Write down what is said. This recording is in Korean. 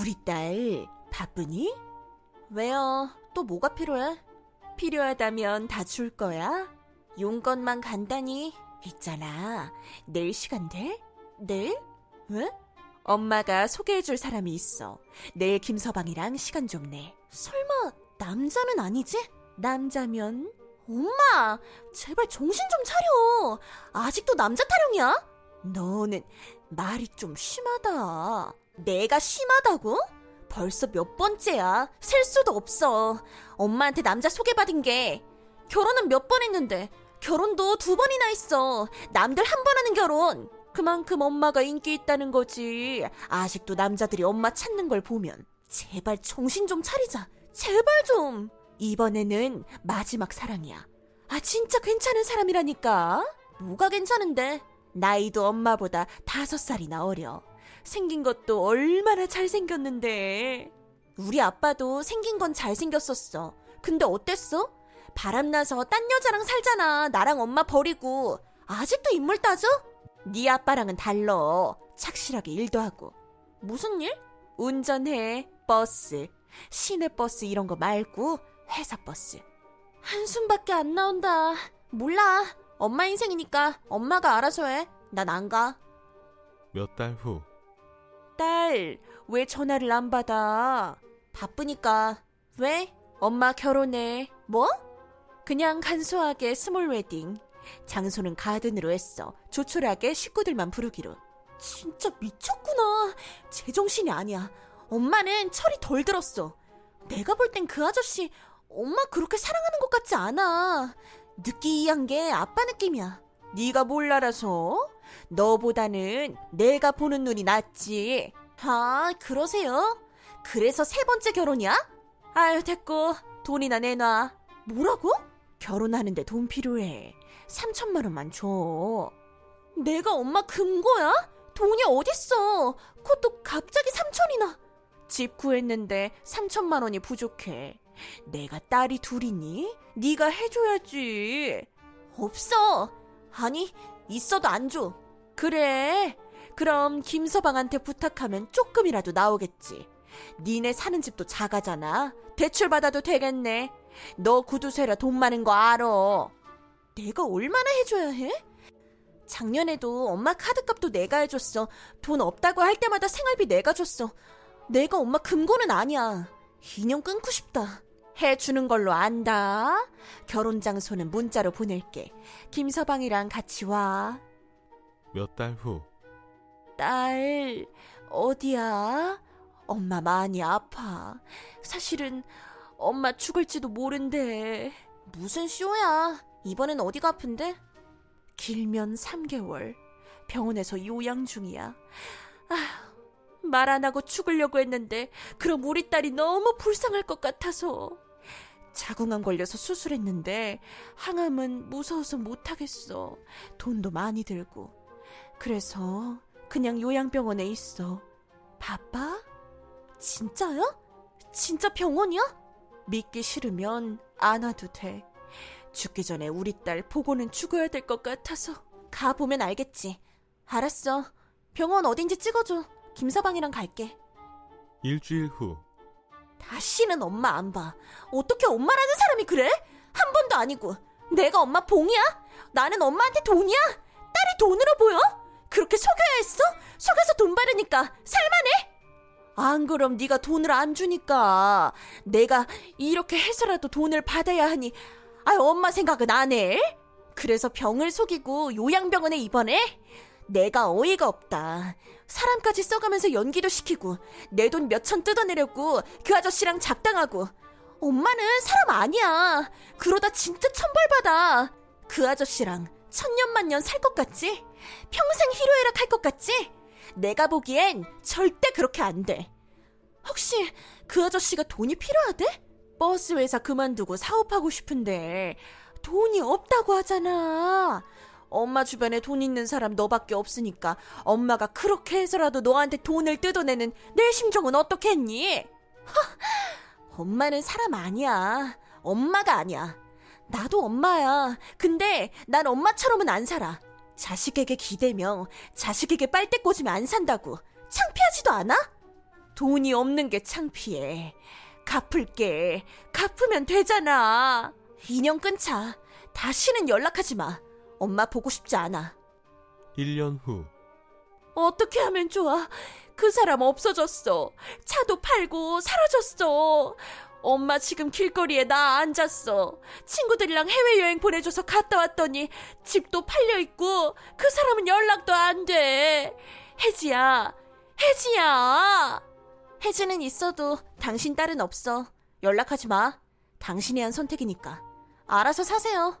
우리 딸 바쁘니? 왜요? 또 뭐가 필요해? 필요하다면 다 줄 거야? 용건만 간단히 있잖아. 내일 시간 돼? 내일? 왜? 엄마가 소개해줄 사람이 있어. 내일 김서방이랑 시간 좀 내. 설마 남자는 아니지? 남자면? 엄마, 제발 정신 좀 차려. 아직도 남자 타령이야? 너는 말이 좀 심하다. 내가 심하다고? 벌써 몇 번째야. 셀 수도 없어. 엄마한테 남자 소개받은 게 결혼은 몇 번 했는데 결혼도 두 번이나 했어. 남들 한 번 하는 결혼. 그만큼 엄마가 인기 있다는 거지. 아직도 남자들이 엄마 찾는 걸 보면 제발 정신 좀 차리자. 제발 좀. 이번에는 마지막 사랑이야. 아, 진짜 괜찮은 사람이라니까. 뭐가 괜찮은데? 나이도 엄마보다 다섯 살이나 어려. 생긴 것도 얼마나 잘생겼는데. 우리 아빠도 생긴 건 잘생겼었어. 근데 어땠어? 바람나서 딴 여자랑 살잖아. 나랑 엄마 버리고. 아직도 인물 따져? 네 아빠랑은 달러. 착실하게 일도 하고. 무슨 일? 운전해. 버스. 시내 버스 이런 거 말고 회사 버스. 한숨밖에 안 나온다. 몰라. 엄마 인생이니까 엄마가 알아서 해. 난 안 가. 몇 달 후. 딸, 왜 전화를 안 받아? 바쁘니까. 왜? 엄마 결혼해. 뭐? 그냥 간소하게 small wedding. 장소는 가든으로 했어. 조촐하게 식구들만 부르기로. 진짜 미쳤구나. 제정신이 아니야. 엄마는 철이 덜 들었어. 내가 볼 땐 그 아저씨 엄마 그렇게 사랑하는 것 같지 않아. 느끼한 게 아빠 느낌이야. 네가 뭘 알아서? 너보다는 내가 보는 눈이 낫지. 아, 그러세요? 그래서 세 번째 결혼이야? 아유, 됐고. 돈이나 내놔. 뭐라고? 결혼하는데 돈 필요해. 3천만 원만 줘. 내가 엄마 금고야? 돈이 어딨어? 그것도 갑자기 3천이나. 집 구했는데 3천만 원이 부족해. 내가 딸이 둘이니? 네가 해줘야지. 없어. 아니, 있어도 안 줘. 그래. 그럼 김서방한테 부탁하면 조금이라도 나오겠지. 니네 사는 집도 작아잖아. 대출 받아도 되겠네. 너 구두쇠라 돈 많은 거 알아. 내가 얼마나 해줘야 해? 작년에도 엄마 카드값도 내가 해줬어. 돈 없다고 할 때마다 생활비 내가 줬어. 내가 엄마 금고는 아니야. 인연 끊고 싶다. 해주는 걸로 안다. 결혼 장소는 문자로 보낼게. 김서방이랑 같이 와. 몇 달 후. 딸, 어디야? 엄마 많이 아파. 사실은 엄마 죽을지도 모른대. 무슨 쇼야? 이번엔 어디가 아픈데? 길면 3개월. 병원에서 요양 중이야. 아, 말 안 하고 죽으려고 했는데, 그럼 우리 딸이 너무 불쌍할 것 같아서. 자궁암 걸려서 수술했는데, 항암은 무서워서 못하겠어. 돈도 많이 들고. 그래서 그냥 요양병원에 있어. 바빠? 진짜요? 진짜 병원이야? 믿기 싫으면 안 와도 돼. 죽기 전에 우리 딸 보고는 죽어야 될 것 같아서 가보면 알겠지. 알았어. 병원 어딘지 찍어줘. 김서방이랑 갈게. 일주일 후. 다시는 엄마 안 봐. 어떻게 엄마라는 사람이 그래? 한 번도 아니고. 내가 엄마 봉이야? 나는 엄마한테 돈이야? 딸이 돈으로 보여? 그렇게 속여야 했어? 속여서 돈 받으니까 살만해? 안 그럼 네가 돈을 안 주니까 내가 이렇게 해서라도 돈을 받아야 하니 아 엄마 생각은 안 해? 그래서 병을 속이고 요양병원에 입원해? 내가 어이가 없다. 사람까지 써가면서 연기도 시키고 내 돈 몇 천 뜯어내려고 그 아저씨랑 작당하고 엄마는 사람 아니야. 그러다 진짜 천벌받아. 그 아저씨랑 천년만년 살 것 같지? 평생 희로애락 할 것 같지? 내가 보기엔 절대 그렇게 안 돼. 혹시 그 아저씨가 돈이 필요하대? 버스 회사 그만두고 사업하고 싶은데 돈이 없다고 하잖아. 엄마 주변에 돈 있는 사람 너밖에 없으니까 엄마가 그렇게 해서라도 너한테 돈을 뜯어내는 내 심정은 어떻겠니? 허, 엄마는 사람 아니야. 엄마가 아니야. 나도 엄마야. 근데 난 엄마처럼은 안 살아. 자식에게 기대며 자식에게 빨대 꽂으면 안 산다고. 창피하지도 않아? 돈이 없는 게 창피해. 갚을게. 갚으면 되잖아. 인연 끊자. 다시는 연락하지 마. 엄마 보고 싶지 않아. 1년 후, 어떻게 하면 좋아? 그 사람 없어졌어. 차도 팔고 사라졌어. 엄마 지금 길거리에 나 앉았어. 친구들이랑 해외여행 보내줘서 갔다 왔더니 집도 팔려있고 그 사람은 연락도 안 돼. 혜지야, 혜지야. 혜지는 있어도 당신 딸은 없어. 연락하지 마. 당신이 한 선택이니까. 알아서 사세요.